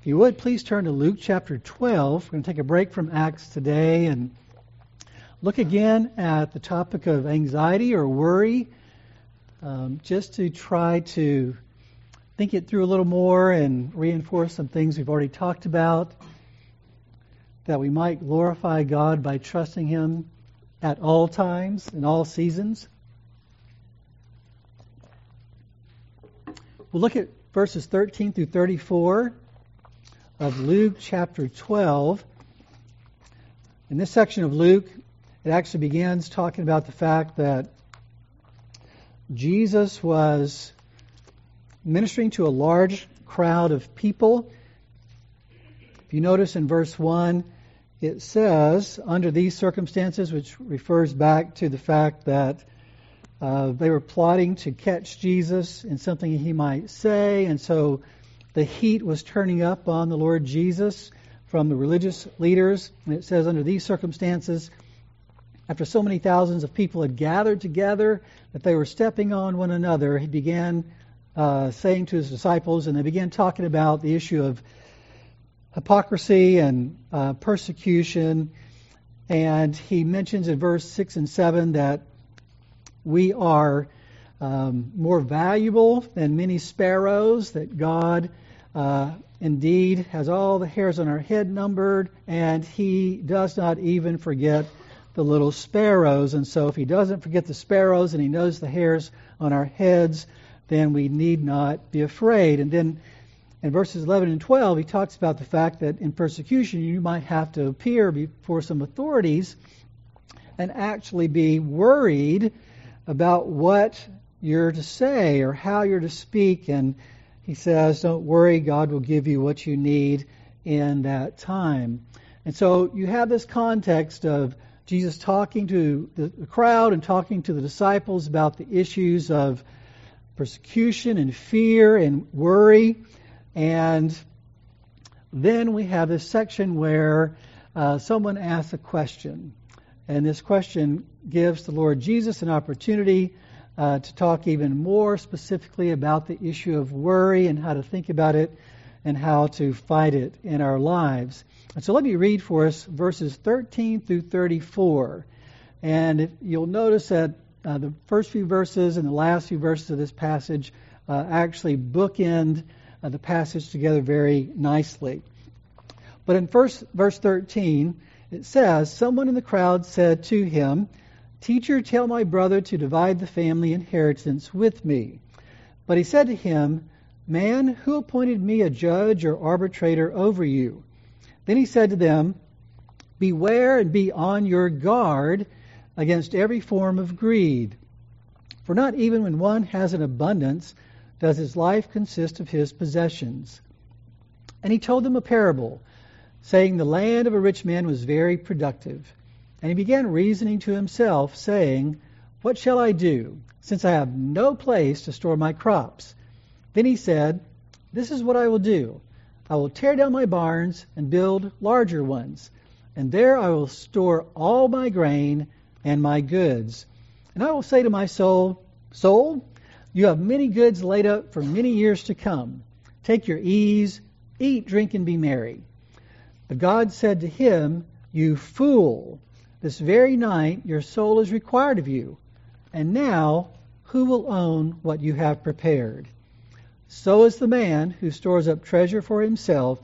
If you would, please turn to Luke chapter 12. We're going to take a break from Acts today and look again at the topic of anxiety or worry, um, just to try to think it through a little more and reinforce some things we've already talked about, that we might glorify God by trusting Him at all times, in all seasons. We'll look at verses 13 through 34 of Luke chapter 12. In this section of Luke, it actually begins talking about the fact that Jesus was ministering to a large crowd of people. If you notice in verse 1, it says, under these circumstances, which refers back to the fact that uh, they were plotting to catch Jesus in something he might say, and so the heat was turning up on the Lord Jesus from the religious leaders. And it says, under these circumstances, after so many thousands of people had gathered together that they were stepping on one another, he began uh, saying to his disciples, and they began talking about the issue of hypocrisy and uh, persecution. And he mentions in verse 6 and 7 that we are um, more valuable than many sparrows, that God uh, indeed has all the hairs on our head numbered, and He does not even forget the little sparrows. And so, if He doesn't forget the sparrows and He knows the hairs on our heads, then we need not be afraid. And then in verses 11 and 12, he talks about the fact that in persecution you might have to appear before some authorities and actually be worried about what you're to say or how you're to speak. And he says, Don't worry, God will give you what you need in that time. And so you have this context of Jesus talking to the crowd and talking to the disciples about the issues of persecution and fear and worry. And then we have this section where uh, someone asks a question. And this question gives the Lord Jesus an opportunity uh, to talk even more specifically about the issue of worry and how to think about it and how to fight it in our lives. And so let me read for us verses 13 through 34. And if you'll notice that uh, the first few verses and the last few verses of this passage uh, actually bookend uh, the passage together very nicely. But in first, verse 13, it says, Someone in the crowd said to him, Teacher, tell my brother to divide the family inheritance with me. But he said to him, Man, who appointed me a judge or arbitrator over you? Then he said to them, Beware and be on your guard against every form of greed. For not even when one has an abundance does his life consist of his possessions. And he told them a parable, saying, The land of a rich man was very productive. And he began reasoning to himself, saying, What shall I do, since I have no place to store my crops? Then he said, This is what I will do. I will tear down my barns and build larger ones, and there I will store all my grain and my goods. And I will say to my soul, Soul, you have many goods laid up for many years to come. Take your ease, eat, drink, and be merry. But God said to him, You fool, this very night your soul is required of you. And now, who will own what you have prepared? So is the man who stores up treasure for himself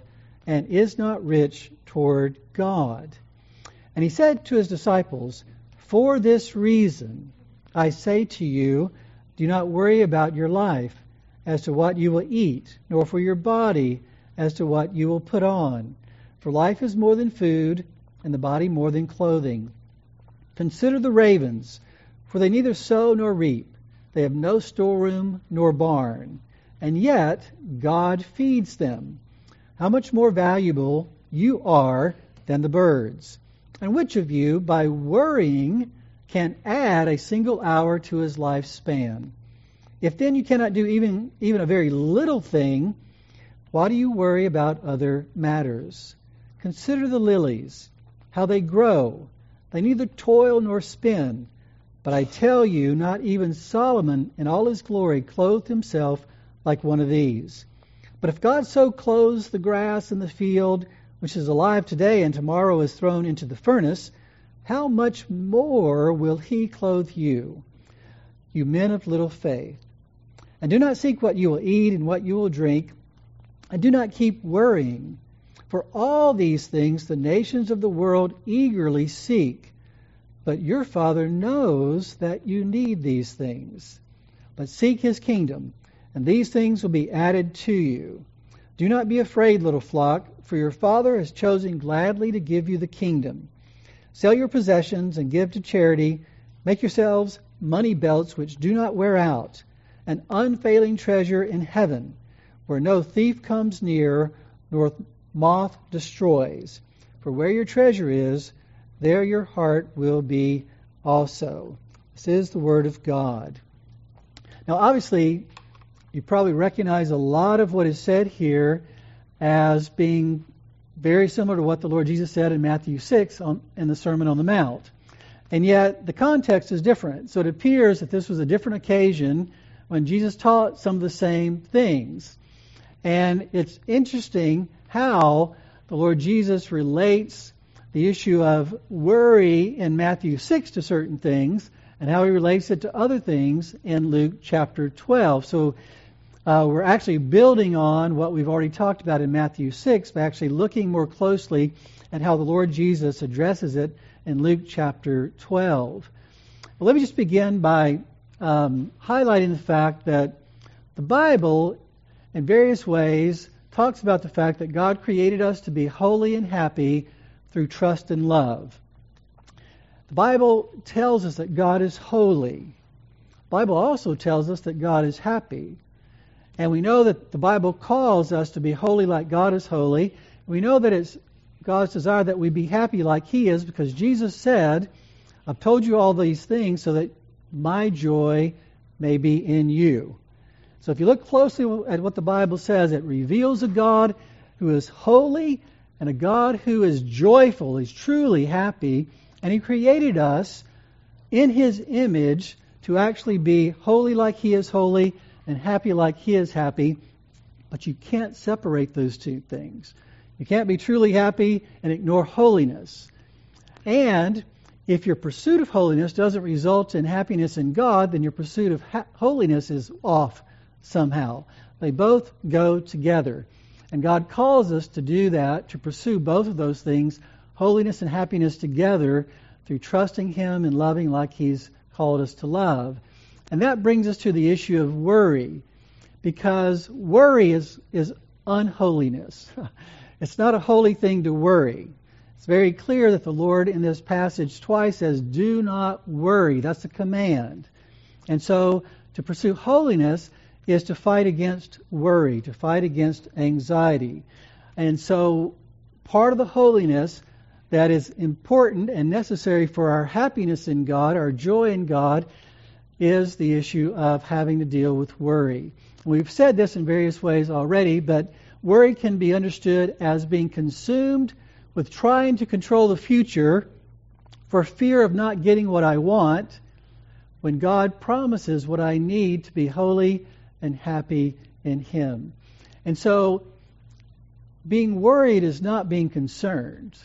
and is not rich toward God. And he said to his disciples, For this reason I say to you, do not worry about your life as to what you will eat, nor for your body as to what you will put on. For life is more than food, and the body more than clothing. Consider the ravens, for they neither sow nor reap. They have no storeroom nor barn, and yet God feeds them. How much more valuable you are than the birds. And which of you, by worrying, can add a single hour to his lifespan? If then you cannot do even, even a very little thing, why do you worry about other matters? Consider the lilies how they grow. They neither toil nor spin. But I tell you, not even Solomon in all his glory clothed himself like one of these. But if God so clothes the grass in the field, which is alive today and tomorrow is thrown into the furnace, how much more will he clothe you, you men of little faith? And do not seek what you will eat and what you will drink, and do not keep worrying. For all these things the nations of the world eagerly seek. But your Father knows that you need these things. But seek his kingdom, and these things will be added to you. Do not be afraid, little flock, for your Father has chosen gladly to give you the kingdom. Sell your possessions and give to charity. Make yourselves money belts which do not wear out, an unfailing treasure in heaven, where no thief comes near, nor moth destroys. For where your treasure is, there your heart will be also. This is the Word of God. Now, obviously, you probably recognize a lot of what is said here as being very similar to what the Lord Jesus said in Matthew 6 on, in the Sermon on the Mount. And yet, the context is different. So it appears that this was a different occasion when Jesus taught some of the same things. And it's interesting how the Lord Jesus relates the issue of worry in Matthew 6 to certain things and how he relates it to other things in Luke chapter 12. So uh, we're actually building on what we've already talked about in Matthew 6 by actually looking more closely at how the Lord Jesus addresses it in Luke chapter 12. Well, let me just begin by um, highlighting the fact that the Bible, in various ways, talks about the fact that God created us to be holy and happy through trust and love. The Bible tells us that God is holy. The Bible also tells us that God is happy. And we know that the Bible calls us to be holy like God is holy. We know that it's God's desire that we be happy like He is because Jesus said, I've told you all these things so that my joy may be in you. So if you look closely at what the Bible says, it reveals a God who is holy and a God who is joyful, is truly happy, and He created us in His image to actually be holy like He is holy and happy like He is happy. But you can't separate those two things. You can't be truly happy and ignore holiness. And if your pursuit of holiness doesn't result in happiness in God, then your pursuit of ha- holiness is off somehow. They both go together. And God calls us to do that, to pursue both of those things, holiness and happiness together, through trusting Him and loving like He's called us to love. And that brings us to the issue of worry, because worry is, is unholiness. It's not a holy thing to worry. It's very clear that the Lord in this passage twice says, Do not worry. That's a command. And so to pursue holiness is to fight against worry, to fight against anxiety. And so part of the holiness that is important and necessary for our happiness in God, our joy in God, is the issue of having to deal with worry. We've said this in various ways already, but worry can be understood as being consumed with trying to control the future for fear of not getting what I want when God promises what I need to be holy and happy in Him. And so, being worried is not being concerned.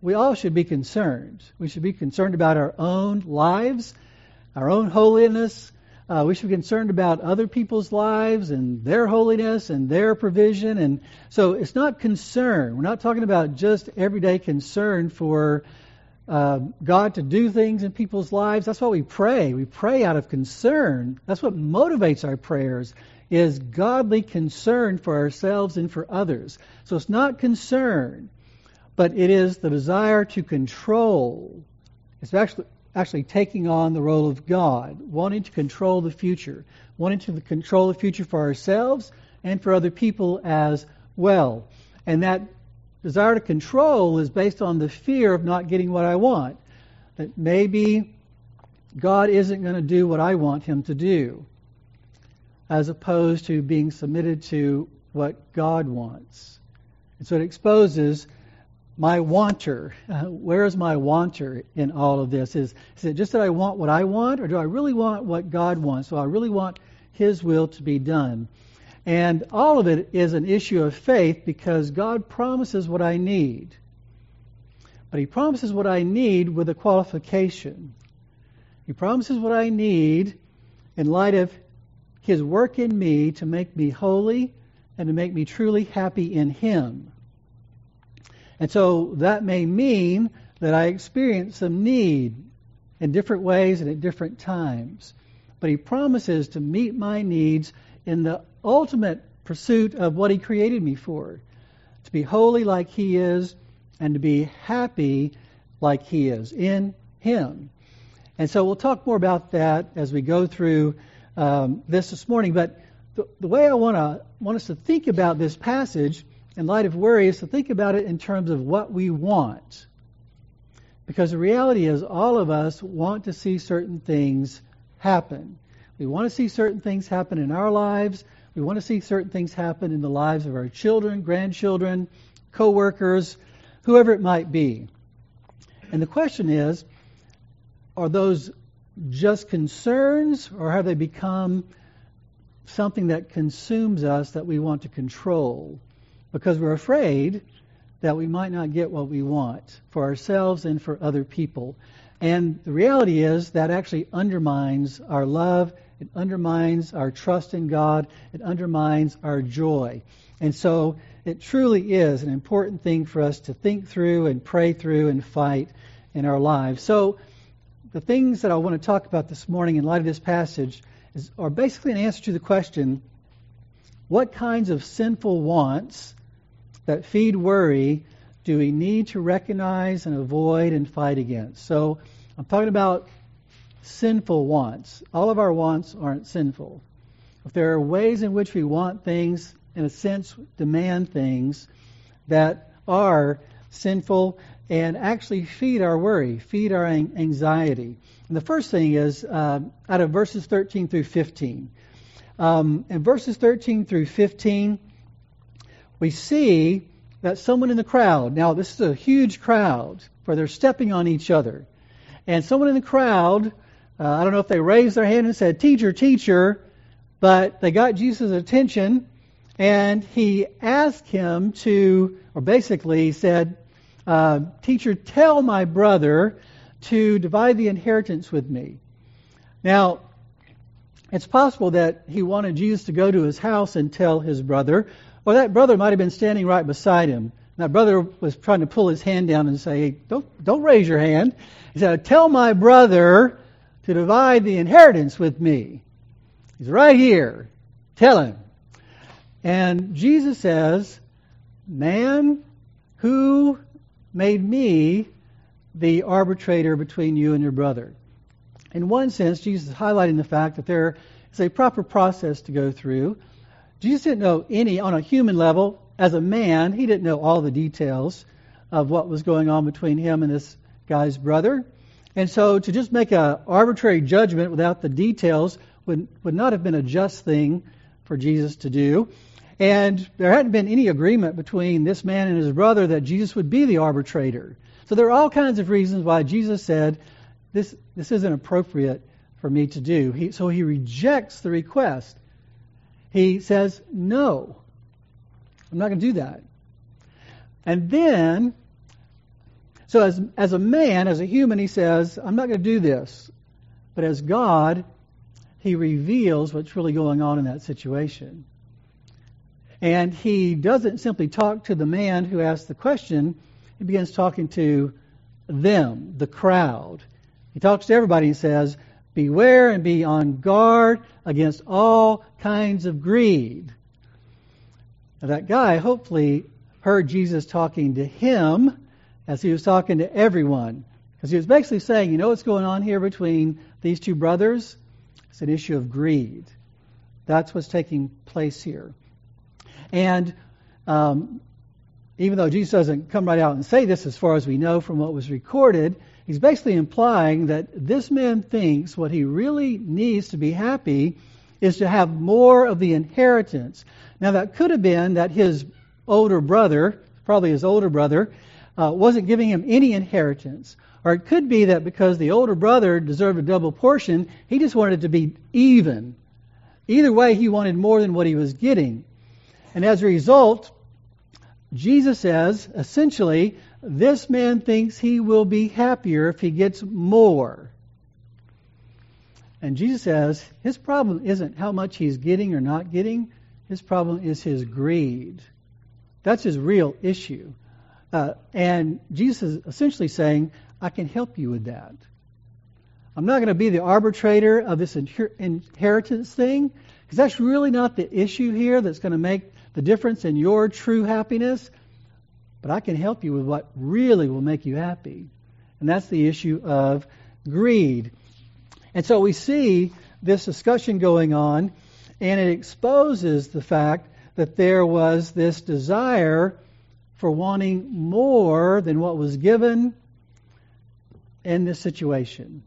We all should be concerned. We should be concerned about our own lives, our own holiness. Uh, we should be concerned about other people's lives and their holiness and their provision. And so it's not concern. We're not talking about just everyday concern for uh, God to do things in people's lives. That's why we pray. We pray out of concern. That's what motivates our prayers is godly concern for ourselves and for others. So it's not concern, but it is the desire to control. It's actually actually taking on the role of God, wanting to control the future, wanting to control the future for ourselves and for other people as well. And that Desire to control is based on the fear of not getting what I want. That maybe God isn't going to do what I want him to do, as opposed to being submitted to what God wants. And so it exposes my wanter. Uh, where is my wanter in all of this? Is, is it just that I want what I want, or do I really want what God wants? So I really want His will to be done. And all of it is an issue of faith because God promises what I need. But He promises what I need with a qualification. He promises what I need in light of His work in me to make me holy and to make me truly happy in Him. And so that may mean that I experience some need in different ways and at different times. But He promises to meet my needs in the ultimate pursuit of what He created me for to be holy like He is and to be happy like He is in Him. And so we'll talk more about that as we go through um, this this morning. But the, the way I want to want us to think about this passage in light of worry is to think about it in terms of what we want. Because the reality is, all of us want to see certain things happen. We want to see certain things happen in our lives. We want to see certain things happen in the lives of our children, grandchildren, co-workers, whoever it might be. And the question is, are those just concerns or have they become something that consumes us that we want to control? Because we're afraid that we might not get what we want for ourselves and for other people. And the reality is that actually undermines our love, it undermines our trust in God, it undermines our joy. And so it truly is an important thing for us to think through and pray through and fight in our lives. So the things that I want to talk about this morning in light of this passage is, are basically an answer to the question what kinds of sinful wants that feed worry do we need to recognize and avoid and fight against? So I'm talking about sinful wants. All of our wants aren't sinful. If there are ways in which we want things, in a sense, demand things that are sinful and actually feed our worry, feed our anxiety. And the first thing is uh, out of verses 13 through 15. Um, in verses 13 through 15, we see that someone in the crowd, now this is a huge crowd where they're stepping on each other, and someone in the crowd, uh, I don't know if they raised their hand and said, Teacher, teacher, but they got Jesus' attention, and he asked him to, or basically said, uh, Teacher, tell my brother to divide the inheritance with me. Now, it's possible that he wanted Jesus to go to his house and tell his brother, or that brother might have been standing right beside him. That brother was trying to pull his hand down and say, hey, don't, don't raise your hand. He said, Tell my brother to divide the inheritance with me. He's right here. Tell him. And Jesus says, Man, who made me the arbitrator between you and your brother? In one sense, Jesus is highlighting the fact that there is a proper process to go through Jesus didn't know any, on a human level, as a man, he didn't know all the details of what was going on between him and this guy's brother. And so to just make an arbitrary judgment without the details would, would not have been a just thing for Jesus to do. And there hadn't been any agreement between this man and his brother that Jesus would be the arbitrator. So there are all kinds of reasons why Jesus said, this, this isn't appropriate for me to do. He, so he rejects the request he says, No, I'm not going to do that. And then, so as, as a man, as a human, he says, I'm not going to do this. But as God, he reveals what's really going on in that situation. And he doesn't simply talk to the man who asked the question, he begins talking to them, the crowd. He talks to everybody and says, Beware and be on guard against all kinds of greed. Now, that guy hopefully heard Jesus talking to him as he was talking to everyone. Because he was basically saying, you know what's going on here between these two brothers? It's an issue of greed. That's what's taking place here. And um, even though Jesus doesn't come right out and say this as far as we know from what was recorded, he's basically implying that this man thinks what he really needs to be happy is to have more of the inheritance. Now, that could have been that his older brother, probably his older brother, uh, wasn't giving him any inheritance. Or it could be that because the older brother deserved a double portion, he just wanted it to be even. Either way, he wanted more than what he was getting. And as a result, Jesus says, essentially, this man thinks he will be happier if he gets more. And Jesus says, his problem isn't how much he's getting or not getting, his problem is his greed. That's his real issue. Uh, and Jesus is essentially saying, I can help you with that. I'm not going to be the arbitrator of this inheritance thing, because that's really not the issue here that's going to make the difference in your true happiness. But I can help you with what really will make you happy. And that's the issue of greed. And so we see this discussion going on, and it exposes the fact that there was this desire for wanting more than what was given in this situation.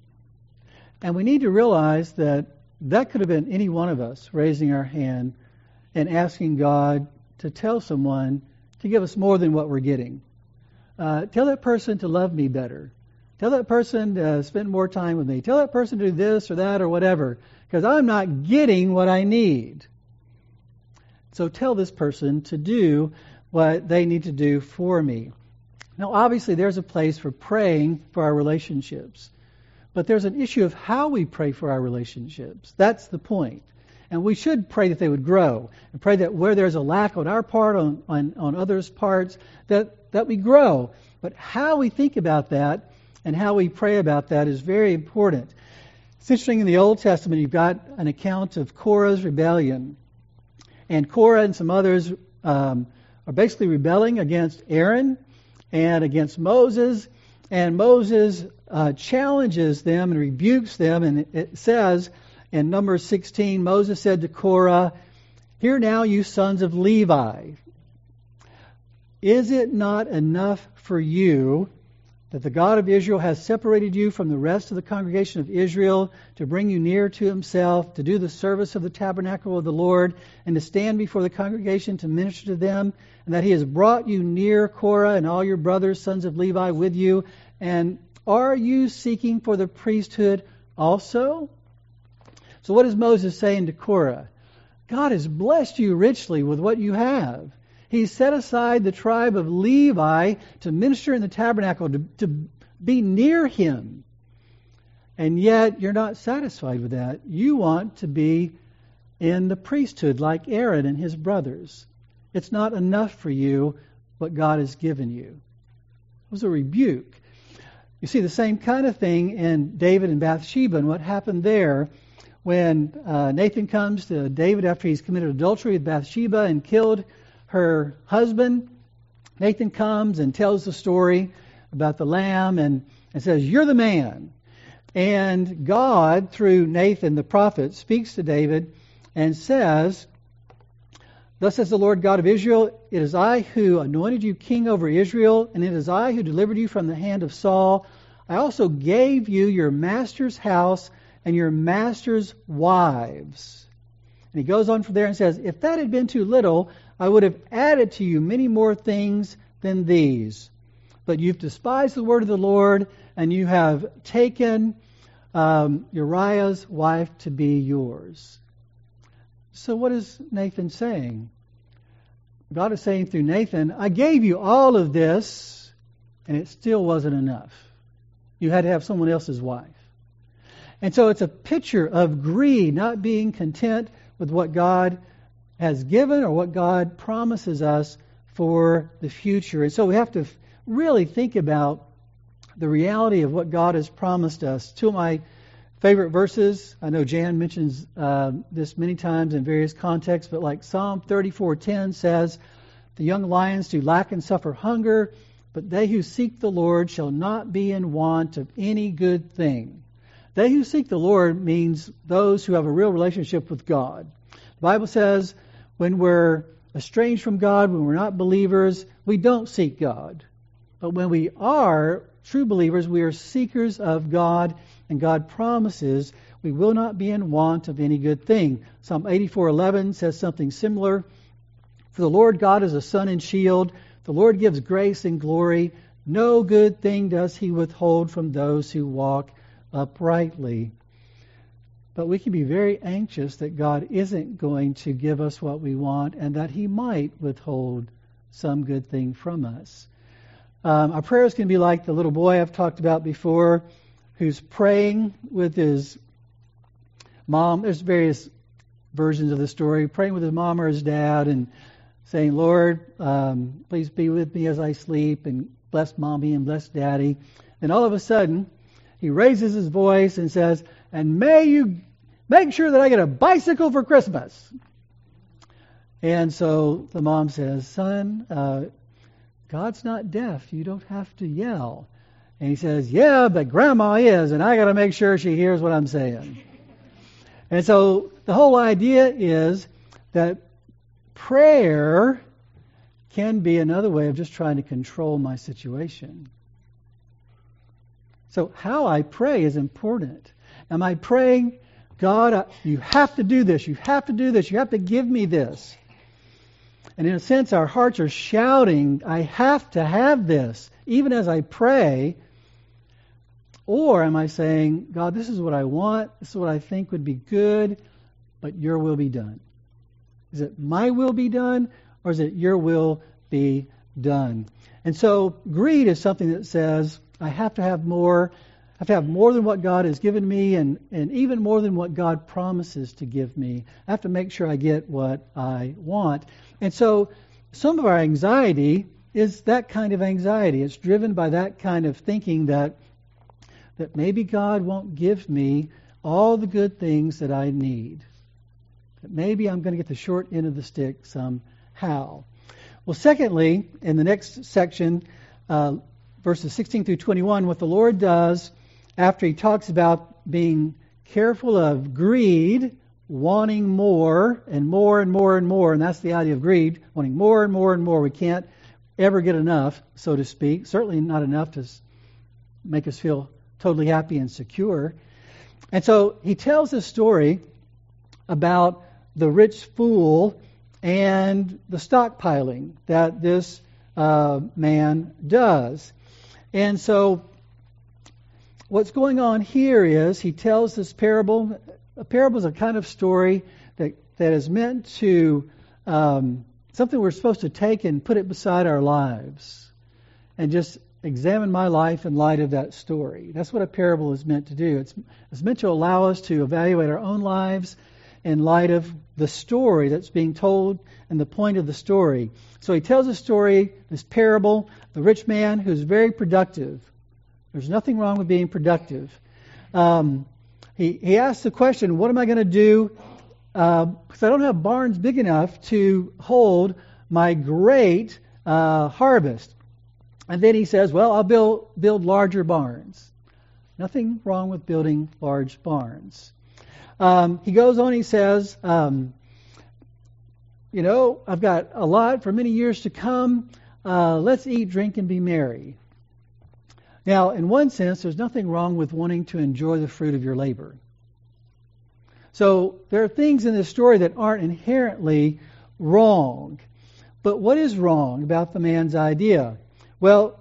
And we need to realize that that could have been any one of us raising our hand and asking God to tell someone to give us more than what we're getting. Uh, tell that person to love me better. Tell that person to spend more time with me. Tell that person to do this or that or whatever, because I'm not getting what I need. So tell this person to do what they need to do for me. Now, obviously, there's a place for praying for our relationships, but there's an issue of how we pray for our relationships. That's the point. And we should pray that they would grow and pray that where there's a lack on our part, on, on, on others' parts, that, that we grow. But how we think about that and how we pray about that is very important. It's interesting in the Old Testament, you've got an account of Korah's rebellion. And Korah and some others um, are basically rebelling against Aaron and against Moses. And Moses uh, challenges them and rebukes them. And it says in Numbers 16, Moses said to Korah, Hear now, you sons of Levi, is it not enough for you that the God of Israel has separated you from the rest of the congregation of Israel to bring you near to himself, to do the service of the tabernacle of the Lord, and to stand before the congregation to minister to them, and that he has brought you near Korah and all your brothers, sons of Levi, with you. And are you seeking for the priesthood also? So, what is Moses saying to Korah? God has blessed you richly with what you have. He set aside the tribe of Levi to minister in the tabernacle, to, to be near him. And yet, you're not satisfied with that. You want to be in the priesthood like Aaron and his brothers. It's not enough for you what God has given you. It was a rebuke. You see the same kind of thing in David and Bathsheba and what happened there when uh, Nathan comes to David after he's committed adultery with Bathsheba and killed her husband. Nathan comes and tells the story about the lamb and, and says, You're the man. And God, through Nathan the prophet, speaks to David and says, Thus says the Lord God of Israel, It is I who anointed you king over Israel, and it is I who delivered you from the hand of Saul. I also gave you your master's house and your master's wives. And he goes on from there and says, If that had been too little, I would have added to you many more things than these. But you've despised the word of the Lord, and you have taken um, Uriah's wife to be yours. So, what is Nathan saying? God is saying through Nathan, I gave you all of this, and it still wasn't enough. You had to have someone else's wife. And so it's a picture of greed, not being content with what God has given or what God promises us for the future. And so we have to really think about the reality of what God has promised us. Two of my favorite verses, I know Jan mentions uh, this many times in various contexts, but like Psalm 34:10 says, "The young lions do lack and suffer hunger, but they who seek the Lord shall not be in want of any good thing." They who seek the Lord means those who have a real relationship with God. The Bible says when we're estranged from God, when we're not believers, we don't seek God. But when we are true believers, we are seekers of God, and God promises we will not be in want of any good thing. Psalm 84:11 says something similar. For the Lord God is a sun and shield. The Lord gives grace and glory. No good thing does he withhold from those who walk uprightly. But we can be very anxious that God isn't going to give us what we want and that He might withhold some good thing from us. Um, our prayers can be like the little boy I've talked about before who's praying with his mom. There's various versions of the story praying with his mom or his dad and saying, Lord, um, please be with me as I sleep and bless mommy and bless daddy. And all of a sudden, he raises his voice and says, And may you make sure that I get a bicycle for Christmas. And so the mom says, Son, uh, God's not deaf. You don't have to yell. And he says, Yeah, but grandma is, and I got to make sure she hears what I'm saying. And so the whole idea is that prayer can be another way of just trying to control my situation. So, how I pray is important. Am I praying, God, uh, you have to do this, you have to do this, you have to give me this? And in a sense, our hearts are shouting, I have to have this, even as I pray. Or am I saying, God, this is what I want, this is what I think would be good, but your will be done? Is it my will be done, or is it your will be done? And so greed is something that says, I have to have more. I have to have more than what God has given me and, and even more than what God promises to give me. I have to make sure I get what I want. And so some of our anxiety is that kind of anxiety. It's driven by that kind of thinking that that maybe God won't give me all the good things that I need. That maybe I'm going to get the short end of the stick somehow. Well, secondly, in the next section, uh, verses 16 through 21, what the Lord does after he talks about being careful of greed, wanting more and more and more and more, and that's the idea of greed, wanting more and more and more. We can't ever get enough, so to speak. Certainly not enough to make us feel totally happy and secure. And so he tells this story about the rich fool and the stockpiling that this uh, man does. And so, what's going on here is he tells this parable. A parable is a kind of story that, that is meant to um, something we're supposed to take and put it beside our lives and just examine my life in light of that story. That's what a parable is meant to do. It's, it's meant to allow us to evaluate our own lives in light of the story that's being told and the point of the story. So he tells a story, this parable, the rich man who's very productive. There's nothing wrong with being productive. Um, he, he asks the question, What am I going to do? Because uh, I don't have barns big enough to hold my great uh, harvest. And then he says, Well, I'll build, build larger barns. Nothing wrong with building large barns. Um, he goes on, he says, um, You know, I've got a lot for many years to come. Uh, let's eat, drink, and be merry. Now, in one sense, there's nothing wrong with wanting to enjoy the fruit of your labor. So there are things in this story that aren't inherently wrong. But what is wrong about the man's idea? Well,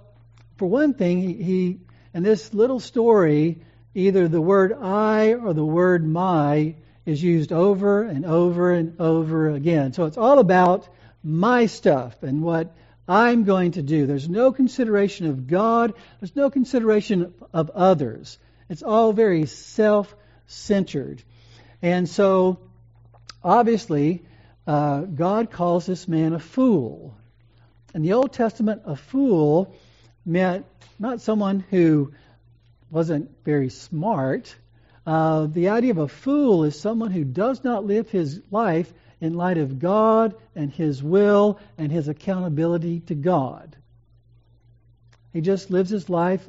for one thing, he, in this little story, either the word I or the word my is used over and over and over again. So it's all about my stuff and what I'm going to do. There's no consideration of God, there's no consideration of others. It's all very self centered. And so, obviously, uh, God calls this man a fool. In the Old Testament, a fool meant not someone who wasn't very smart. Uh, the idea of a fool is someone who does not live his life in light of God and his will and his accountability to God. He just lives his life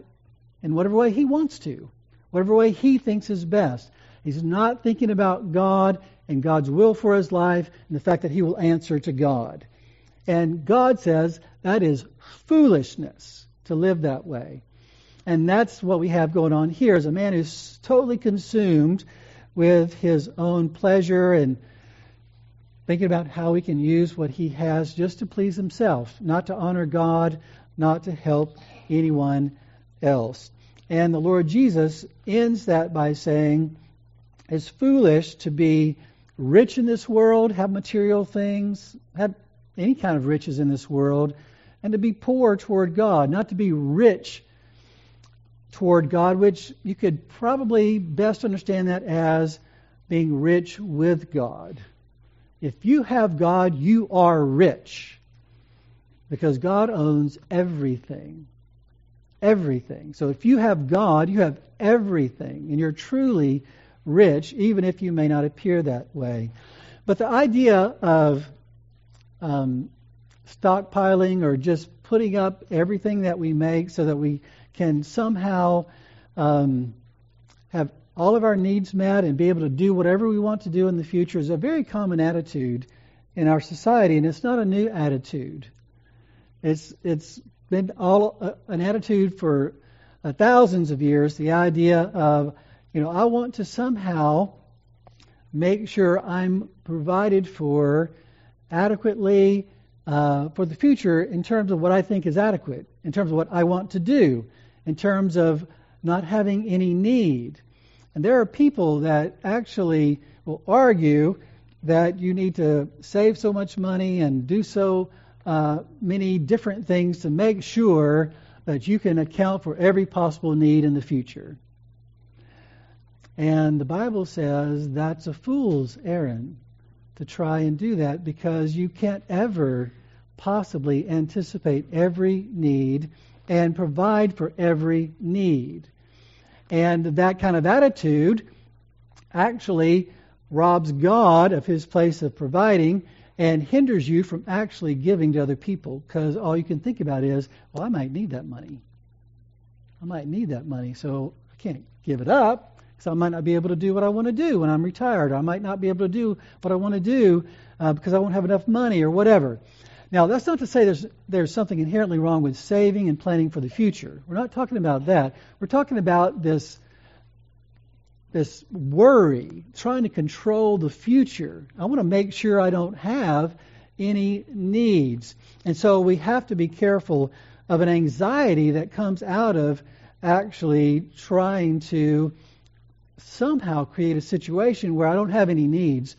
in whatever way he wants to, whatever way he thinks is best. He's not thinking about God and God's will for his life and the fact that he will answer to God. And God says that is foolishness to live that way. And that's what we have going on here is a man who's totally consumed with his own pleasure and thinking about how he can use what he has just to please himself, not to honor God, not to help anyone else. And the Lord Jesus ends that by saying, It's foolish to be rich in this world, have material things, have any kind of riches in this world, and to be poor toward God, not to be rich toward God, which you could probably best understand that as being rich with God. If you have God, you are rich because God owns everything. Everything. So if you have God, you have everything, and you're truly rich, even if you may not appear that way. But the idea of um, stockpiling or just putting up everything that we make so that we can somehow um, have all of our needs met and be able to do whatever we want to do in the future is a very common attitude in our society, and it's not a new attitude. It's it's been all uh, an attitude for uh, thousands of years. The idea of you know, I want to somehow make sure I'm provided for adequately uh, for the future in terms of what I think is adequate, in terms of what I want to do, in terms of not having any need. And there are people that actually will argue that you need to save so much money and do so uh, many different things to make sure that you can account for every possible need in the future. And the Bible says that's a fool's errand to try and do that because you can't ever possibly anticipate every need and provide for every need. And that kind of attitude actually robs God of his place of providing and hinders you from actually giving to other people because all you can think about is, well, I might need that money. I might need that money, so I can't give it up. So I might not be able to do what I want to do when I'm retired. I might not be able to do what I want to do uh, because I won't have enough money or whatever. Now, that's not to say there's, there's something inherently wrong with saving and planning for the future. We're not talking about that. We're talking about this, this worry, trying to control the future. I want to make sure I don't have any needs. And so we have to be careful of an anxiety that comes out of actually trying to somehow create a situation where I don't have any needs.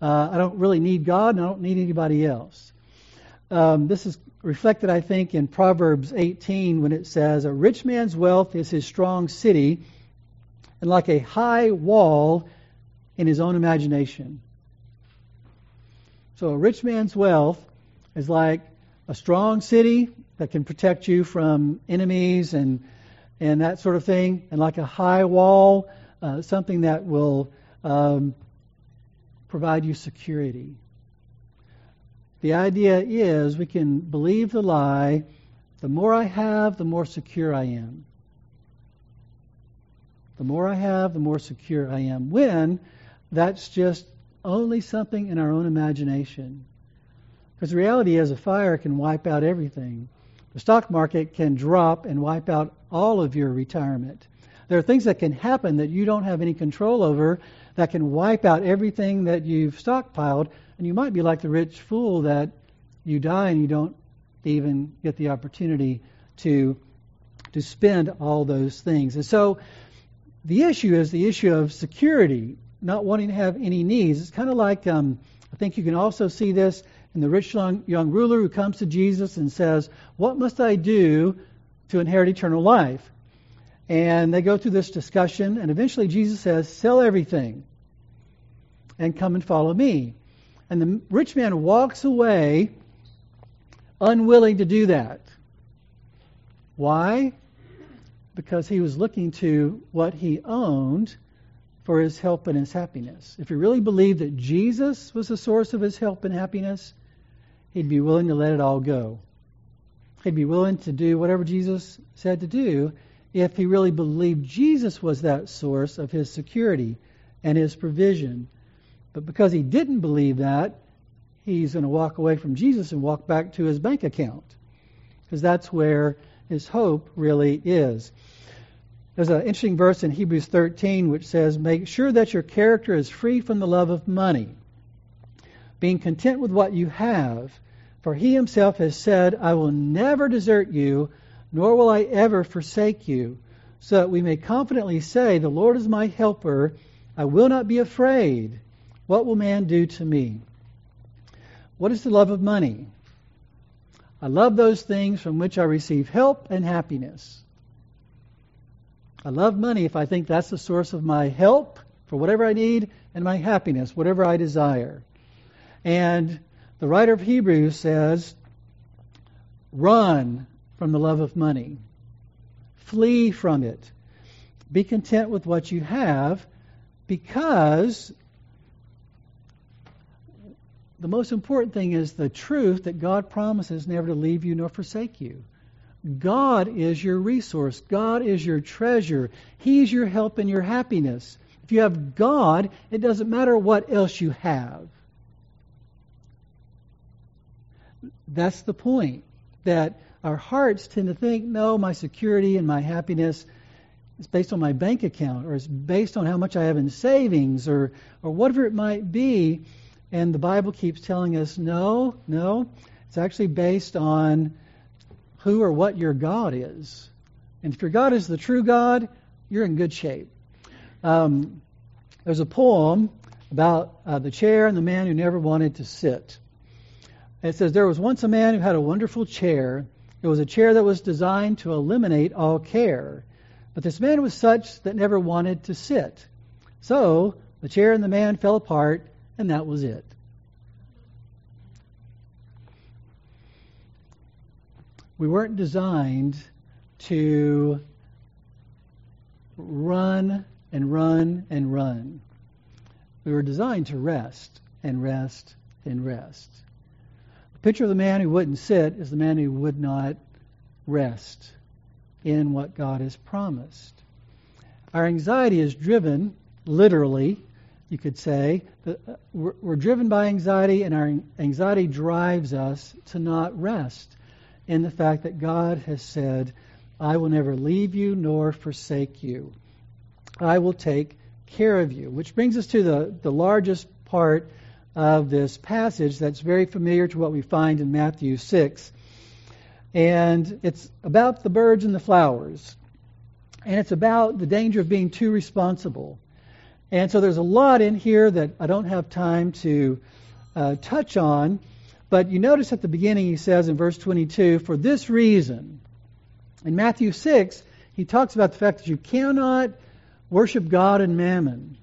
Uh, I don't really need God, and I don't need anybody else. Um, this is reflected, I think, in Proverbs 18 when it says, A rich man's wealth is his strong city, and like a high wall in his own imagination. So, a rich man's wealth is like a strong city that can protect you from enemies and, and that sort of thing, and like a high wall uh, something that will um, provide you security. The idea is we can believe the lie the more I have, the more secure I am. The more I have, the more secure I am. When that's just only something in our own imagination. Because the reality is, a fire can wipe out everything. The stock market can drop and wipe out all of your retirement. There are things that can happen that you don't have any control over that can wipe out everything that you've stockpiled, and you might be like the rich fool that you die and you don't even get the opportunity to to spend all those things. And so the issue is the issue of security, not wanting to have any needs. It's kind of like um, I think you can also see this in the rich young, young ruler who comes to Jesus and says, "What must I do to inherit eternal life?" And they go through this discussion, and eventually Jesus says, Sell everything and come and follow me. And the rich man walks away unwilling to do that. Why? Because he was looking to what he owned for his help and his happiness. If he really believed that Jesus was the source of his help and happiness, he'd be willing to let it all go. He'd be willing to do whatever Jesus said to do if he really believed Jesus was that source of his security and his provision. But because he didn't believe that, he's going to walk away from Jesus and walk back to his bank account. Because that's where his hope really is. There's an interesting verse in Hebrews 13 which says, Make sure that your character is free from the love of money, being content with what you have. For he himself has said, I will never desert you nor will I ever forsake you, so that we may confidently say, The Lord is my helper, I will not be afraid. What will man do to me? What is the love of money? I love those things from which I receive help and happiness. I love money if I think that's the source of my help for whatever I need and my happiness, whatever I desire. And the writer of Hebrews says, run from the love of money, flee from it. Be content with what you have because the most important thing is the truth that God promises never to leave you nor forsake you. God is your resource. God is your treasure. He's your help and your happiness. If you have God, it doesn't matter what else you have. That's the point. That our hearts tend to think, no, my security and my happiness is based on my bank account or it's based on how much I have in savings or, or whatever it might be. And the Bible keeps telling us, no, no, it's actually based on who or what your God is. And if your God is the true God, you're in good shape. Um, there's a poem about uh, the chair and the man who never wanted to sit. It says, There was once a man who had a wonderful chair. It was a chair that was designed to eliminate all care. But this man was such that never wanted to sit. So the chair and the man fell apart, and that was it. We weren't designed to run and run and run. We were designed to rest and rest and rest. The picture of the man who wouldn't sit is the man who would not rest in what God has promised. Our anxiety is driven, literally, you could say, uh, we're driven by anxiety, and our anxiety drives us to not rest in the fact that God has said, I will never leave you nor forsake you. I will take care of you. Which brings us to the, the largest part of this passage that's very familiar to what we find in Matthew 6 and it's about the birds and the flowers. And it's about the danger of being too responsible. And so there's a lot in here that I don't have time to uh, touch on. But you notice at the beginning he says in verse 22, for this reason. In Matthew 6, he talks about the fact that you cannot worship God and mammon.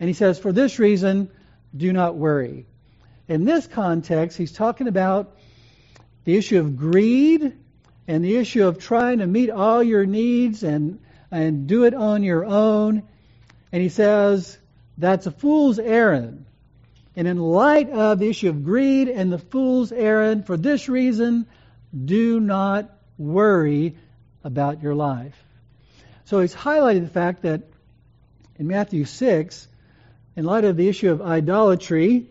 And he says, for this reason, do not worry. In this context, he's talking about the issue of greed and the issue of trying to meet all your needs and, and do it on your own. And he says that's a fool's errand. And in light of the issue of greed and the fool's errand, for this reason, do not worry about your life. So he's highlighted the fact that in Matthew 6, in light of the issue of idolatry,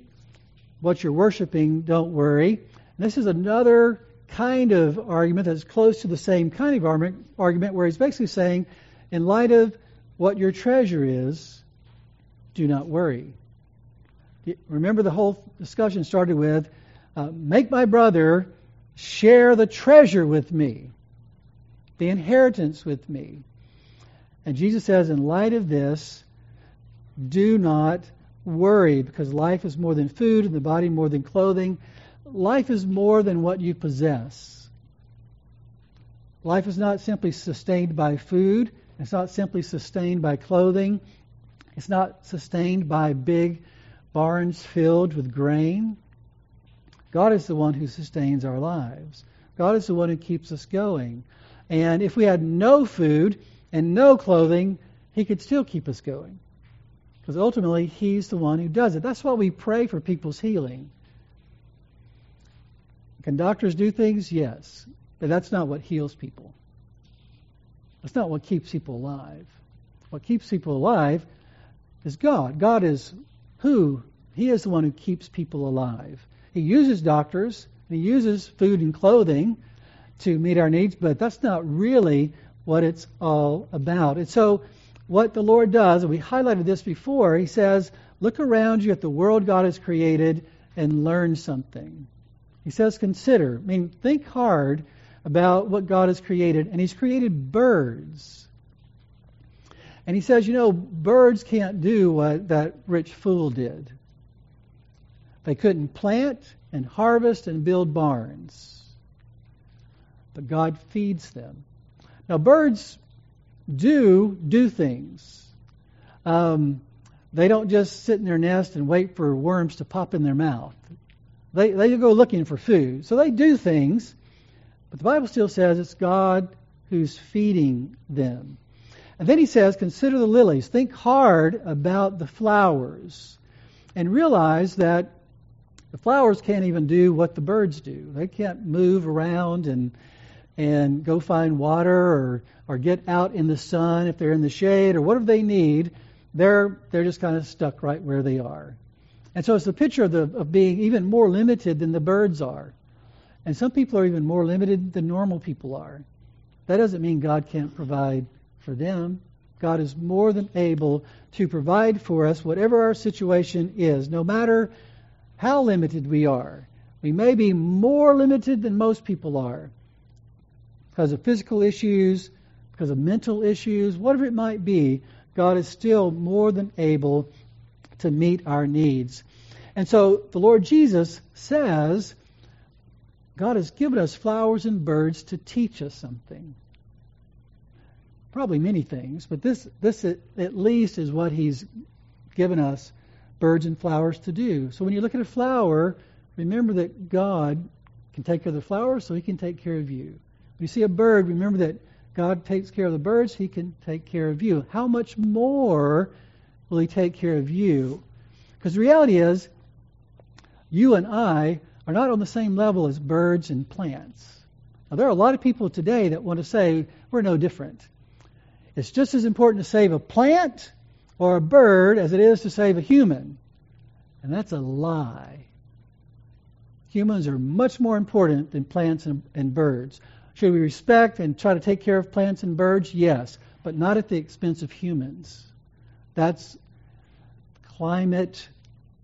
what you're worshiping, don't worry. This is another kind of argument that's close to the same kind of argument where he's basically saying, in light of what your treasure is, do not worry. Remember, the whole discussion started with uh, make my brother share the treasure with me, the inheritance with me. And Jesus says, in light of this, do not worry, because life is more than food and the body more than clothing life is more than what you possess. Life is not simply sustained by food. It's not simply sustained by clothing. It's not sustained by big barns filled with grain. God is the one who sustains our lives. God is the one who keeps us going. And if we had no food and no clothing, He could still keep us going. Because ultimately, He's the one who does it. That's why we pray for people's healing. Can doctors do things? Yes. But that's not what heals people. That's not what keeps people alive. What keeps people alive is God. God is who? He is the one who keeps people alive. He uses doctors, he uses food and clothing to meet our needs, but that's not really what it's all about. And so, what the Lord does, and we highlighted this before, He says, Look around you at the world God has created and learn something. He says, consider. I mean, think hard about what God has created. And He's created birds. And he says, you know, birds can't do what that rich fool did. They couldn't plant and harvest and build barns. But God feeds them. Now, birds do do things. Um, they don't just sit in their nest and wait for worms to pop in their mouth. They, they go looking for food. So they do things, but the Bible still says it's God who's feeding them. And then he says, consider the lilies. Think hard about the flowers and realize that the flowers can't even do what the birds do. They can't move around and and go find water or or get out in the sun if they're in the shade or whatever they need. They're they're just kind of stuck right where they are. And so it's a picture of, the, of being even more limited than the birds are. And some people are even more limited than normal people are. That doesn't mean God can't provide for them. God is more than able to provide for us whatever our situation is, no matter how limited we are. We may be more limited than most people are because of physical issues, because of mental issues, whatever it might be. God is still more than able to meet our needs. And so the Lord Jesus says, God has given us flowers and birds to teach us something. Probably many things, but this, this at least is what He's given us birds and flowers to do. So when you look at a flower, remember that God can take care of the flowers, so He can take care of you. When you see a bird, remember that God takes care of the birds, He can take care of you. How much more will He take care of you? Because the reality is, you and I are not on the same level as birds and plants. Now, there are a lot of people today that want to say we're no different. It's just as important to save a plant or a bird as it is to save a human. And that's a lie. Humans are much more important than plants and, and birds. Should we respect and try to take care of plants and birds? Yes, but not at the expense of humans. That's climate,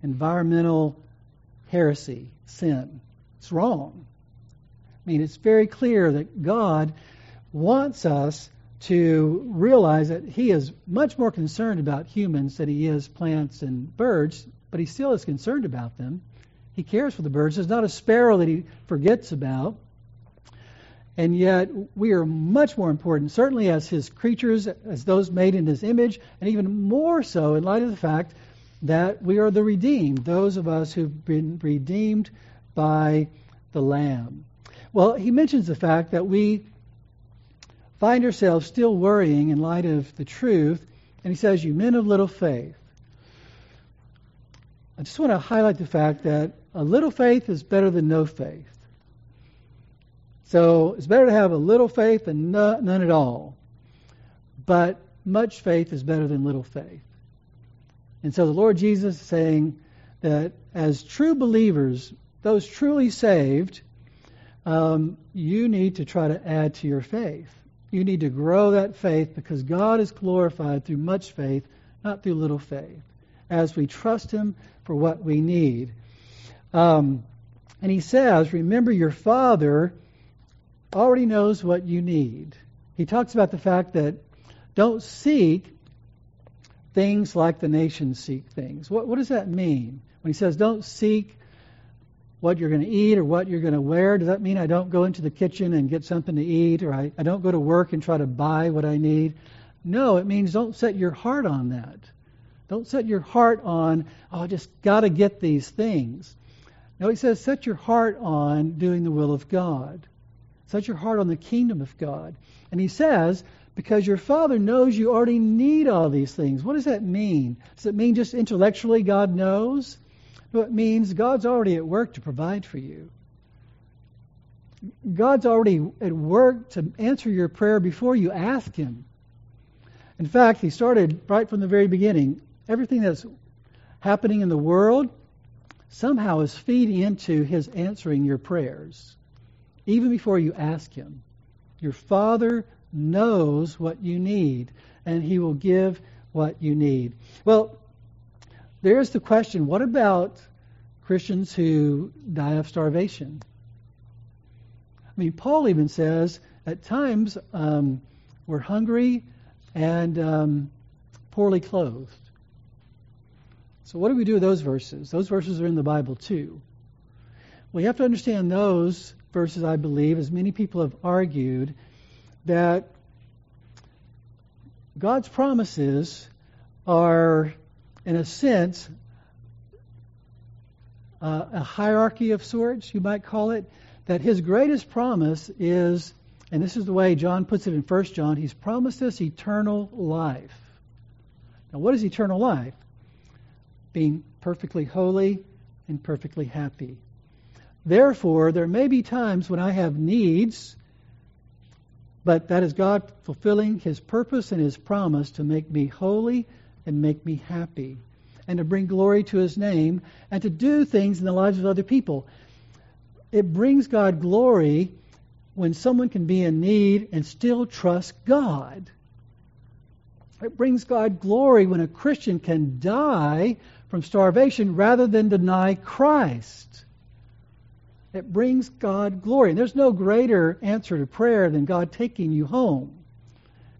environmental heresy, sin. It's wrong. I mean, it's very clear that God wants us to realize that He is much more concerned about humans than He is plants and birds, but He still is concerned about them. He cares for the birds. There's not a sparrow that He forgets about. And yet, we are much more important, certainly as His creatures, as those made in His image, and even more so in light of the fact that we are the redeemed, those of us who've been redeemed by the Lamb. Well, he mentions the fact that we find ourselves still worrying in light of the truth, and he says, You men of little faith. I just want to highlight the fact that a little faith is better than no faith. So it's better to have a little faith than none at all. But much faith is better than little faith. And so the Lord Jesus is saying that as true believers, those truly saved, um, you need to try to add to your faith. You need to grow that faith because God is glorified through much faith, not through little faith, as we trust Him for what we need. Um, and He says, Remember, your Father already knows what you need. He talks about the fact that don't seek things like the nations seek things. What, what does that mean? When he says, don't seek what you're going to eat or what you're going to wear, does that mean I don't go into the kitchen and get something to eat or I, I don't go to work and try to buy what I need? No, it means don't set your heart on that. Don't set your heart on, oh, I just got to get these things. No, he says, set your heart on doing the will of God. Set your heart on the kingdom of God. And he says, because your Father knows you already need all these things. What does that mean? Does it mean just intellectually God knows? No, it means God's already at work to provide for you. God's already at work to answer your prayer before you ask Him. In fact, He started right from the very beginning. Everything that's happening in the world somehow is feeding into His answering your prayers, even before you ask Him. Your Father knows what you need, and He will give what you need. Well, there's the question what about Christians who die of starvation? I mean, Paul even says at times um, we're hungry and um, poorly clothed. So, what do we do with those verses? Those verses are in the Bible too. We have to understand those verses, I believe, as many people have argued, that God's promises are, in a sense, uh, a hierarchy of sorts, you might call it, that his greatest promise is, and this is the way John puts it in 1 John, he's promised us eternal life. Now, what is eternal life? being perfectly holy and perfectly happy. Therefore, there may be times when I have needs, but that is God fulfilling His purpose and His promise to make me holy and make me happy, and to bring glory to His name, and to do things in the lives of other people. It brings God glory when someone can be in need and still trust God. It brings God glory when a Christian can die from starvation rather than deny Christ. It brings God glory. And there's no greater answer to prayer than God taking you home.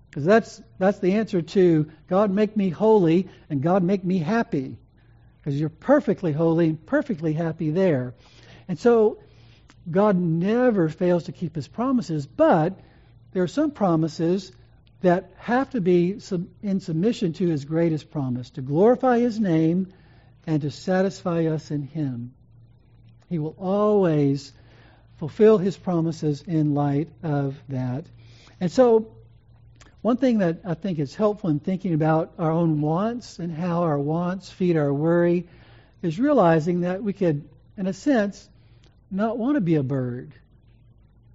Because that's, that's the answer to God make me holy and God make me happy. Because you're perfectly holy and perfectly happy there. And so God never fails to keep his promises, but there are some promises that have to be in submission to his greatest promise to glorify his name and to satisfy us in him. He will always fulfill his promises in light of that. And so, one thing that I think is helpful in thinking about our own wants and how our wants feed our worry is realizing that we could, in a sense, not want to be a bird,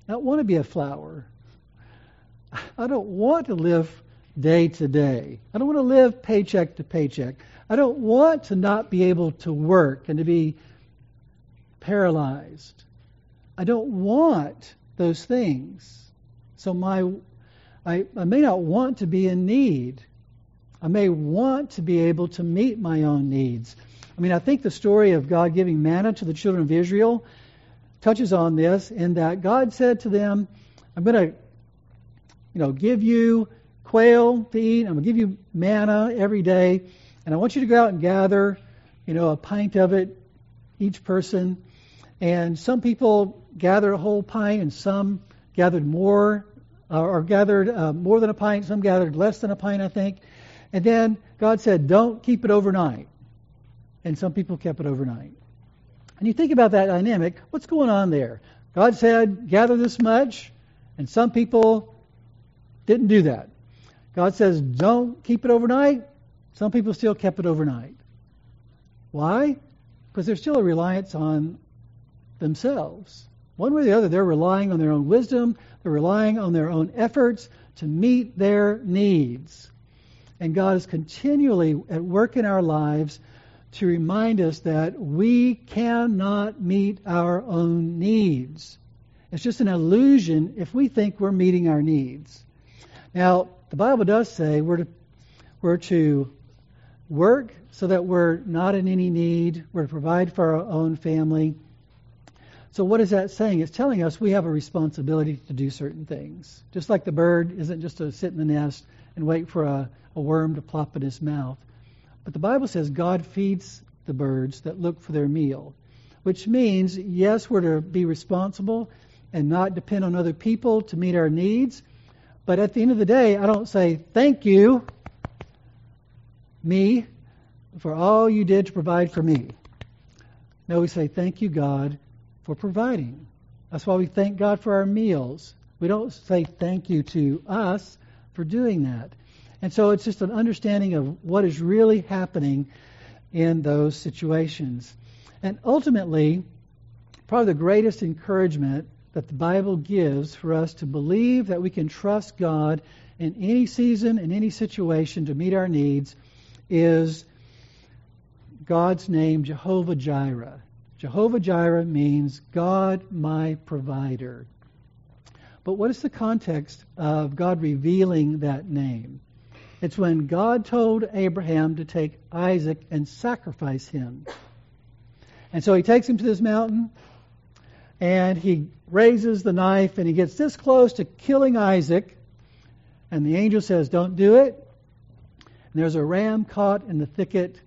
not want to be a flower, I don't want to live day to day. I don't want to live paycheck to paycheck. I don't want to not be able to work and to be paralyzed. I don't want those things. So my I, I may not want to be in need. I may want to be able to meet my own needs. I mean, I think the story of God giving manna to the children of Israel touches on this in that God said to them, I'm going to you know, give you quail to eat. I'm going to give you manna every day. And I want you to go out and gather, you know, a pint of it, each person. And some people gathered a whole pint, and some gathered more, uh, or gathered uh, more than a pint. Some gathered less than a pint, I think. And then God said, don't keep it overnight. And some people kept it overnight. And you think about that dynamic, what's going on there? God said, gather this much, and some people didn't do that. God says, don't keep it overnight. Some people still kept it overnight. Why? Because there's still a reliance on themselves. One way or the other, they're relying on their own wisdom, they're relying on their own efforts to meet their needs. And God is continually at work in our lives to remind us that we cannot meet our own needs. It's just an illusion if we think we're meeting our needs. Now, the Bible does say we're to, we're to work so that we're not in any need, we're to provide for our own family. So, what is that saying? It's telling us we have a responsibility to do certain things. Just like the bird isn't just to sit in the nest and wait for a, a worm to plop in his mouth. But the Bible says God feeds the birds that look for their meal, which means, yes, we're to be responsible and not depend on other people to meet our needs but at the end of the day, I don't say, thank you, me, for all you did to provide for me. No, we say, thank you, God, for providing. That's why we thank God for our meals. We don't say thank you to us for doing that. And so it's just an understanding of what is really happening in those situations. And ultimately, probably the greatest encouragement that the Bible gives for us to believe that we can trust God in any season, in any situation to meet our needs is God's name, Jehovah Jireh. Jehovah Jireh means God my provider. But what is the context of God revealing that name? It's when God told Abraham to take Isaac and sacrifice him. And so he takes him to this mountain and he raises the knife and he gets this close to killing Isaac. And the angel says, Don't do it. And there's a ram caught in the thicket.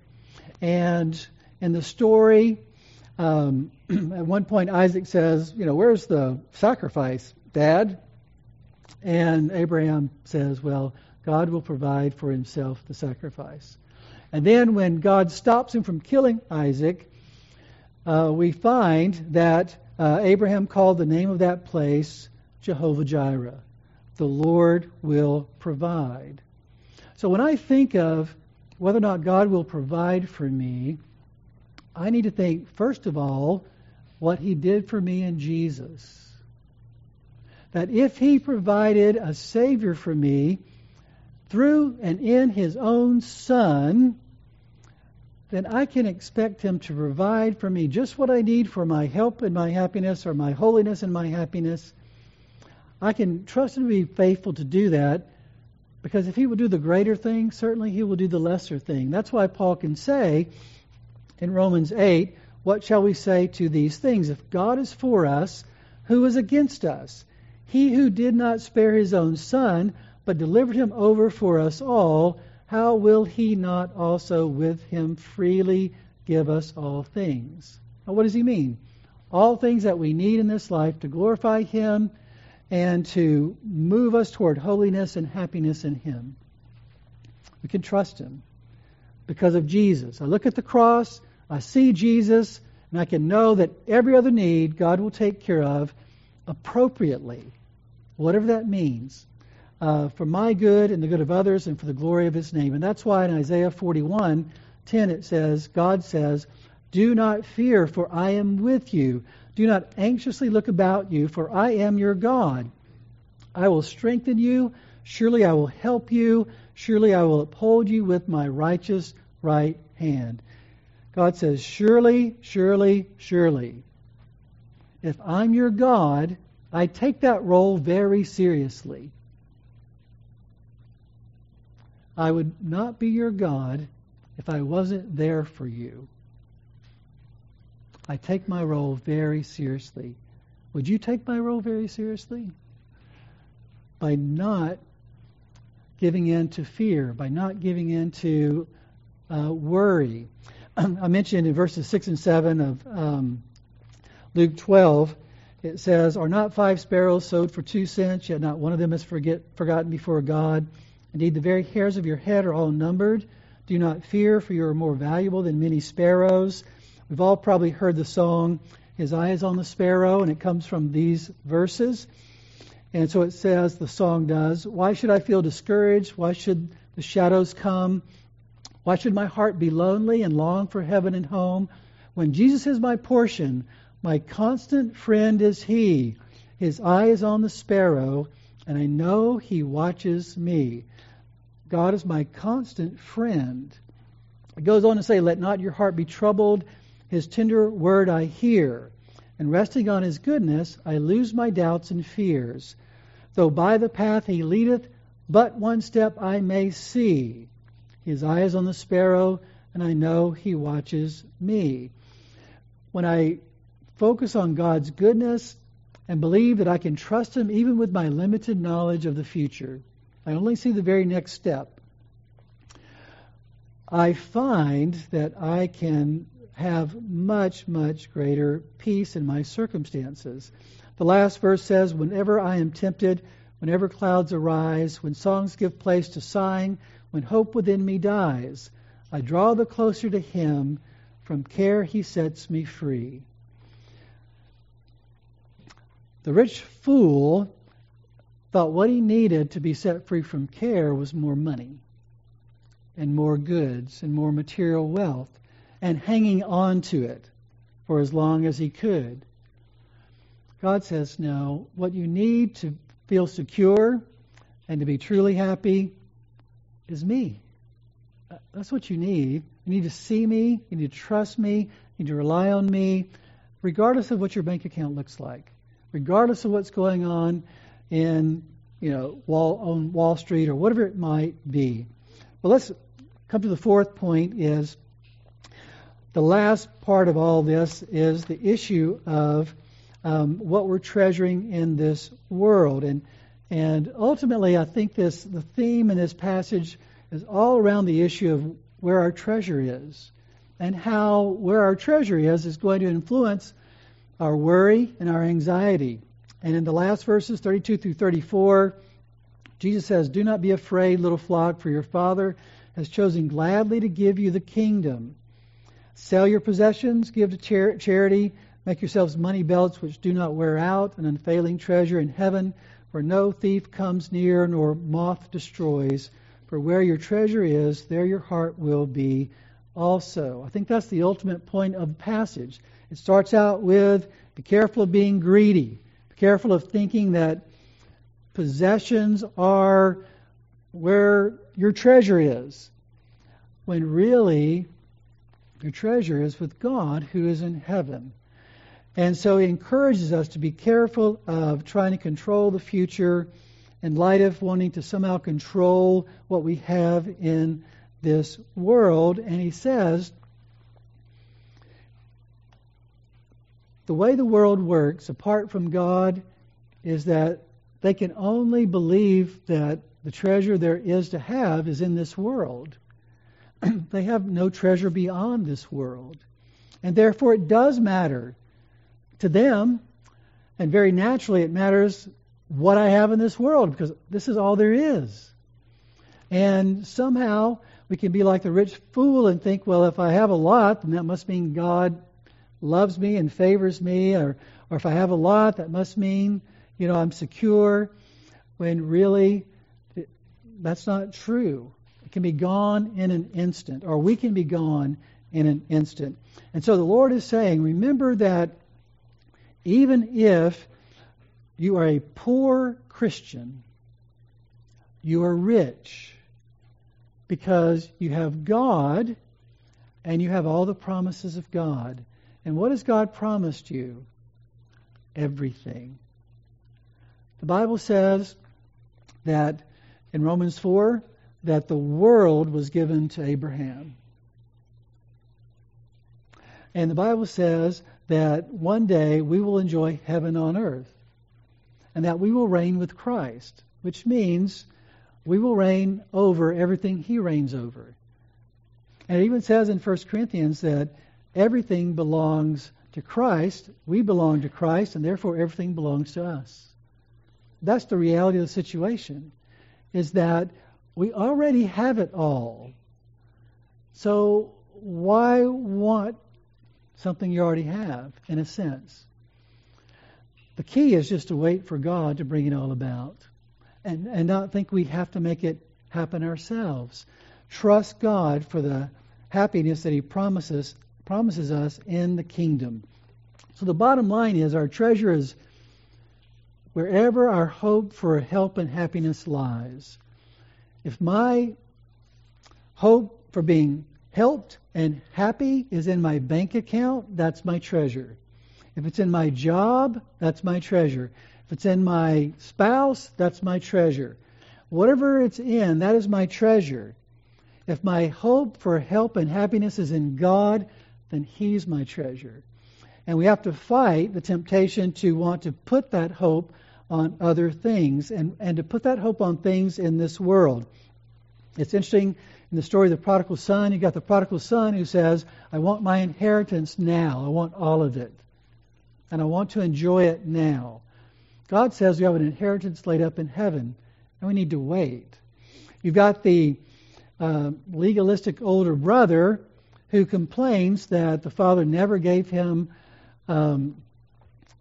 And in the story, um, at one point, Isaac says, You know, where's the sacrifice, Dad? And Abraham says, Well, God will provide for himself the sacrifice. And then when God stops him from killing Isaac, uh, we find that uh, Abraham called the name of that place Jehovah Jireh. The Lord will provide. So when I think of whether or not God will provide for me, I need to think, first of all, what he did for me in Jesus. That if he provided a Savior for me through and in his own Son, then I can expect him to provide for me just what I need for my help and my happiness or my holiness and my happiness. I can trust him to be faithful to do that because if he will do the greater thing, certainly he will do the lesser thing. That's why Paul can say in Romans 8, What shall we say to these things? If God is for us, who is against us? He who did not spare his own son, but delivered him over for us all, how will he not also with him freely give us all things? Now, what does he mean? All things that we need in this life to glorify him and to move us toward holiness and happiness in him. We can trust him because of Jesus. I look at the cross, I see Jesus, and I can know that every other need God will take care of appropriately, whatever that means, uh, for my good and the good of others and for the glory of His name. And that's why in Isaiah 41 10 it says, God says, Do not fear, for I am with you. Do not anxiously look about you, for I am your God. I will strengthen you. Surely I will help you. Surely I will uphold you with my righteous right hand. God says, Surely, surely, surely. If I'm your God, I take that role very seriously. I would not be your God if I wasn't there for you. I take my role very seriously. Would you take my role very seriously? By not giving in to fear, by not giving in to uh, worry. I mentioned in verses 6 and 7 of um, Luke 12, it says, Are not five sparrows sowed for two cents, yet not one of them is forget, forgotten before God? Indeed, the very hairs of your head are all numbered. Do not fear, for you are more valuable than many sparrows. We've all probably heard the song, His Eye is on the Sparrow, and it comes from these verses. And so it says, the song does, Why should I feel discouraged? Why should the shadows come? Why should my heart be lonely and long for heaven and home? When Jesus is my portion, my constant friend is He. His eye is on the sparrow, and I know He watches me. God is my constant friend. It goes on to say, Let not your heart be troubled. His tender word I hear. And resting on His goodness, I lose my doubts and fears. Though by the path He leadeth, but one step I may see. His eye is on the sparrow, and I know he watches me. When I focus on God's goodness and believe that I can trust him even with my limited knowledge of the future, I only see the very next step. I find that I can have much, much greater peace in my circumstances. The last verse says, Whenever I am tempted, whenever clouds arise, when songs give place to sighing, when hope within me dies, I draw the closer to Him. From care He sets me free. The rich fool thought what he needed to be set free from care was more money and more goods and more material wealth and hanging on to it for as long as he could. God says, no, what you need to feel secure and to be truly happy is me. That's what you need. You need to see me. You need to trust me. You need to rely on me, regardless of what your bank account looks like, regardless of what's going on in you know Wall on Wall Street or whatever it might be. Well, let's come to the fourth point. Is the last part of all this is the issue of um, what we're treasuring in this world and and ultimately, I think this the theme in this passage is all around the issue of where our treasure is and how where our treasure is is going to influence our worry and our anxiety. And in the last verses, 32 through 34, Jesus says, Do not be afraid, little flock, for your Father has chosen gladly to give you the kingdom. Sell your possessions, give to char- charity, make yourselves money belts which do not wear out, an unfailing treasure in heaven, where no thief comes near nor moth destroys. For where your treasure is, there your heart will be also. I think that's the ultimate point of the passage. It starts out with be careful of being greedy, be careful of thinking that possessions are where your treasure is, when really your treasure is with God who is in heaven. And so he encourages us to be careful of trying to control the future in light of wanting to somehow control what we have in this world. And he says, the way the world works, apart from God, is that they can only believe that the treasure there is to have is in this world. they have no treasure beyond this world. And therefore, it does matter to them, and very naturally, it matters what I have in this world because this is all there is. And somehow we can be like the rich fool and think, well, if I have a lot, then that must mean God loves me and favors me, or, or if I have a lot, that must mean, you know, I'm secure, when really that's not true. It can be gone in an instant, or we can be gone in an instant. And so the Lord is saying, remember that even if you are a poor Christian, you are rich because you have God and you have all the promises of God. And what has God promised you? Everything. The Bible says that in Romans 4 that the world was given to Abraham. And the Bible says that one day we will enjoy heaven on earth and that we will reign with Christ, which means we will reign over everything he reigns over. And it even says in 1 Corinthians that everything belongs to Christ, we belong to Christ, and therefore everything belongs to us. That's the reality of the situation, is that we already have it all. So why want something you already have, in a sense? The key is just to wait for God to bring it all about and, and not think we have to make it happen ourselves. Trust God for the happiness that He promises promises us in the kingdom. So the bottom line is our treasure is wherever our hope for help and happiness lies. If my hope for being helped and happy is in my bank account, that's my treasure. If it's in my job, that's my treasure. If it's in my spouse, that's my treasure. Whatever it's in, that is my treasure. If my hope for help and happiness is in God, then He's my treasure. And we have to fight the temptation to want to put that hope on other things and, and to put that hope on things in this world. It's interesting in the story of the prodigal son, you got the prodigal son who says, I want my inheritance now. I want all of it and I want to enjoy it now. God says we have an inheritance laid up in heaven, and we need to wait. You've got the uh, legalistic older brother who complains that the father never gave him um,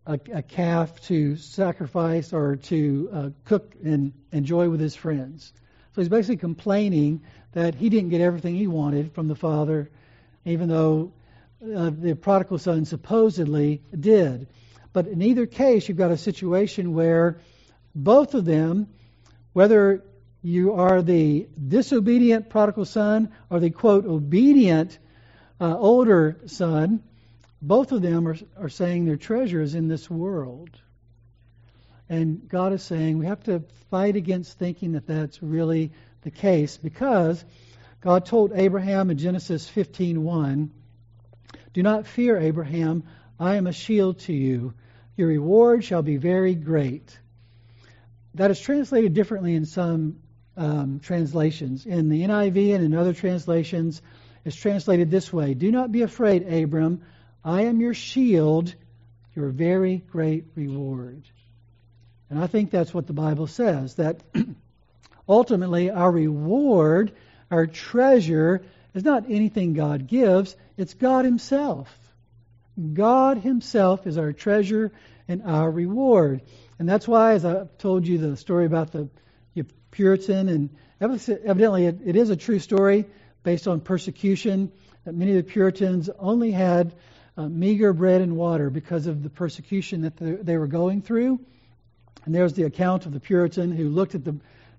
a, a, calf to sacrifice or to uh, cook and enjoy with his friends. So he's basically complaining that he didn't get everything he wanted from the father, even though uh, the prodigal son supposedly did. But in either case, you've got a situation where both of them, whether you are the disobedient prodigal son or the quote obedient uh, older son, both of them are, are saying their treasure is in this world. And God is saying we have to fight against thinking that that's really the case because God told Abraham in Genesis 15:1 do not fear, Abraham. I am a shield to you. Your reward shall be very great. That is translated differently in some um, translations. In the NIV and in other translations, it's translated this way Do not be afraid, Abram. I am your shield, your very great reward. And I think that's what the Bible says that ultimately our reward, our treasure, is not anything God gives, it's God Himself. God Himself is our treasure and our reward. And that's why, as I told you the story about the Puritan, and evidently it, it is a true story based on persecution, that many of the Puritans only had uh, meager bread and water because of the persecution that the, they were going through. And there's the account of the Puritan who looked at the,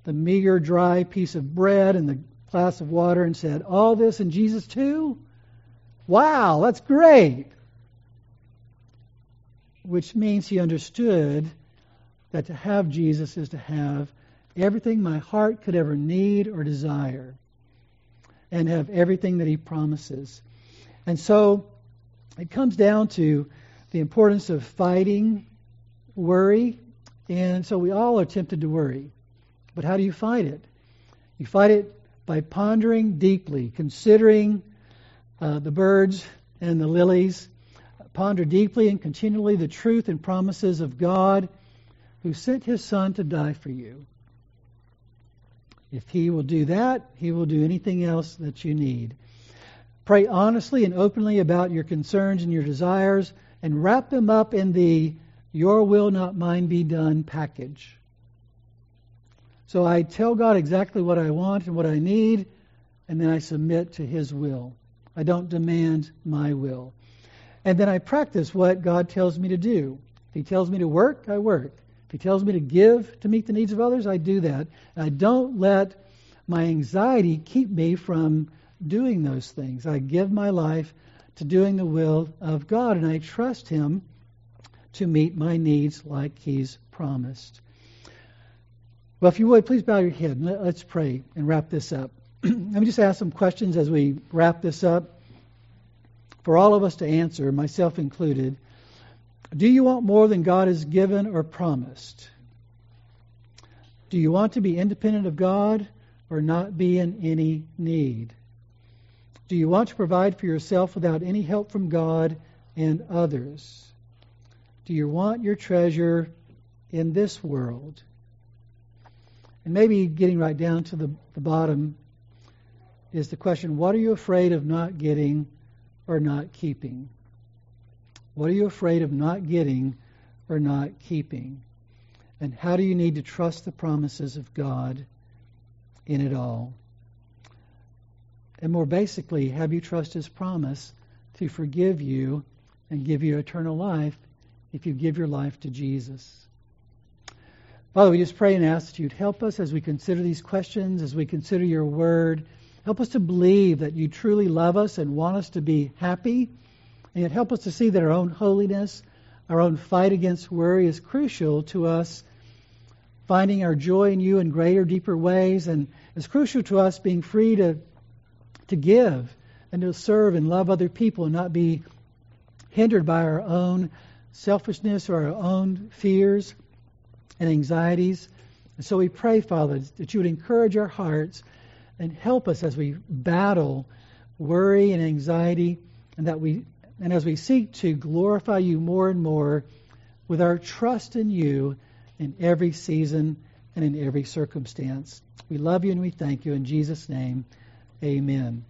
the meager, dry piece of bread and the glass of water and said, All this in Jesus too? Wow, that's great. Which means he understood that to have Jesus is to have everything my heart could ever need or desire, and have everything that He promises. And so it comes down to the importance of fighting worry. And so we all are tempted to worry. But how do you fight it? You fight it by pondering deeply, considering uh, the birds and the lilies. Ponder deeply and continually the truth and promises of God who sent his Son to die for you. If He will do that, He will do anything else that you need. Pray honestly and openly about your concerns and your desires and wrap them up in the Your will, not mine, be done package. So I tell God exactly what I want and what I need, and then I submit to His will. I don't demand my will. And then I practice what God tells me to do. If He tells me to work, I work. If He tells me to give to meet the needs of others, I do that. And I don't let my anxiety keep me from doing those things. I give my life to doing the will of God, and I trust Him to meet my needs like He's promised. Well, if you would, please bow your head and let's pray and wrap this up. Let me just ask some questions as we wrap this up for all of us to answer, myself included. Do you want more than God has given or promised? Do you want to be independent of God or not be in any need? Do you want to provide for yourself without any help from God and others? Do you want your treasure in this world? And maybe getting right down to the, the bottom is the question what are you afraid of not getting or not keeping? What are you afraid of not getting or not keeping? And how do you need to trust the promises of God in it all? And more basically, have you trust His promise to forgive you and give you eternal life if you give your life to Jesus? Father, we just pray and ask that you'd help us as we consider these questions, as we consider your word. Help us to believe that you truly love us and want us to be happy. And yet help us to see that our own holiness, our own fight against worry is crucial to us finding our joy in you in greater, deeper ways, and it's crucial to us being free to, to give and to serve and love other people and not be hindered by our own selfishness or our own fears and anxieties. And so we pray, Father, that you would encourage our hearts and help us as we battle worry and anxiety, and that we and as we seek to glorify you more and more with our trust in you in every season and in every circumstance. We love you and we thank you. In Jesus' name, amen.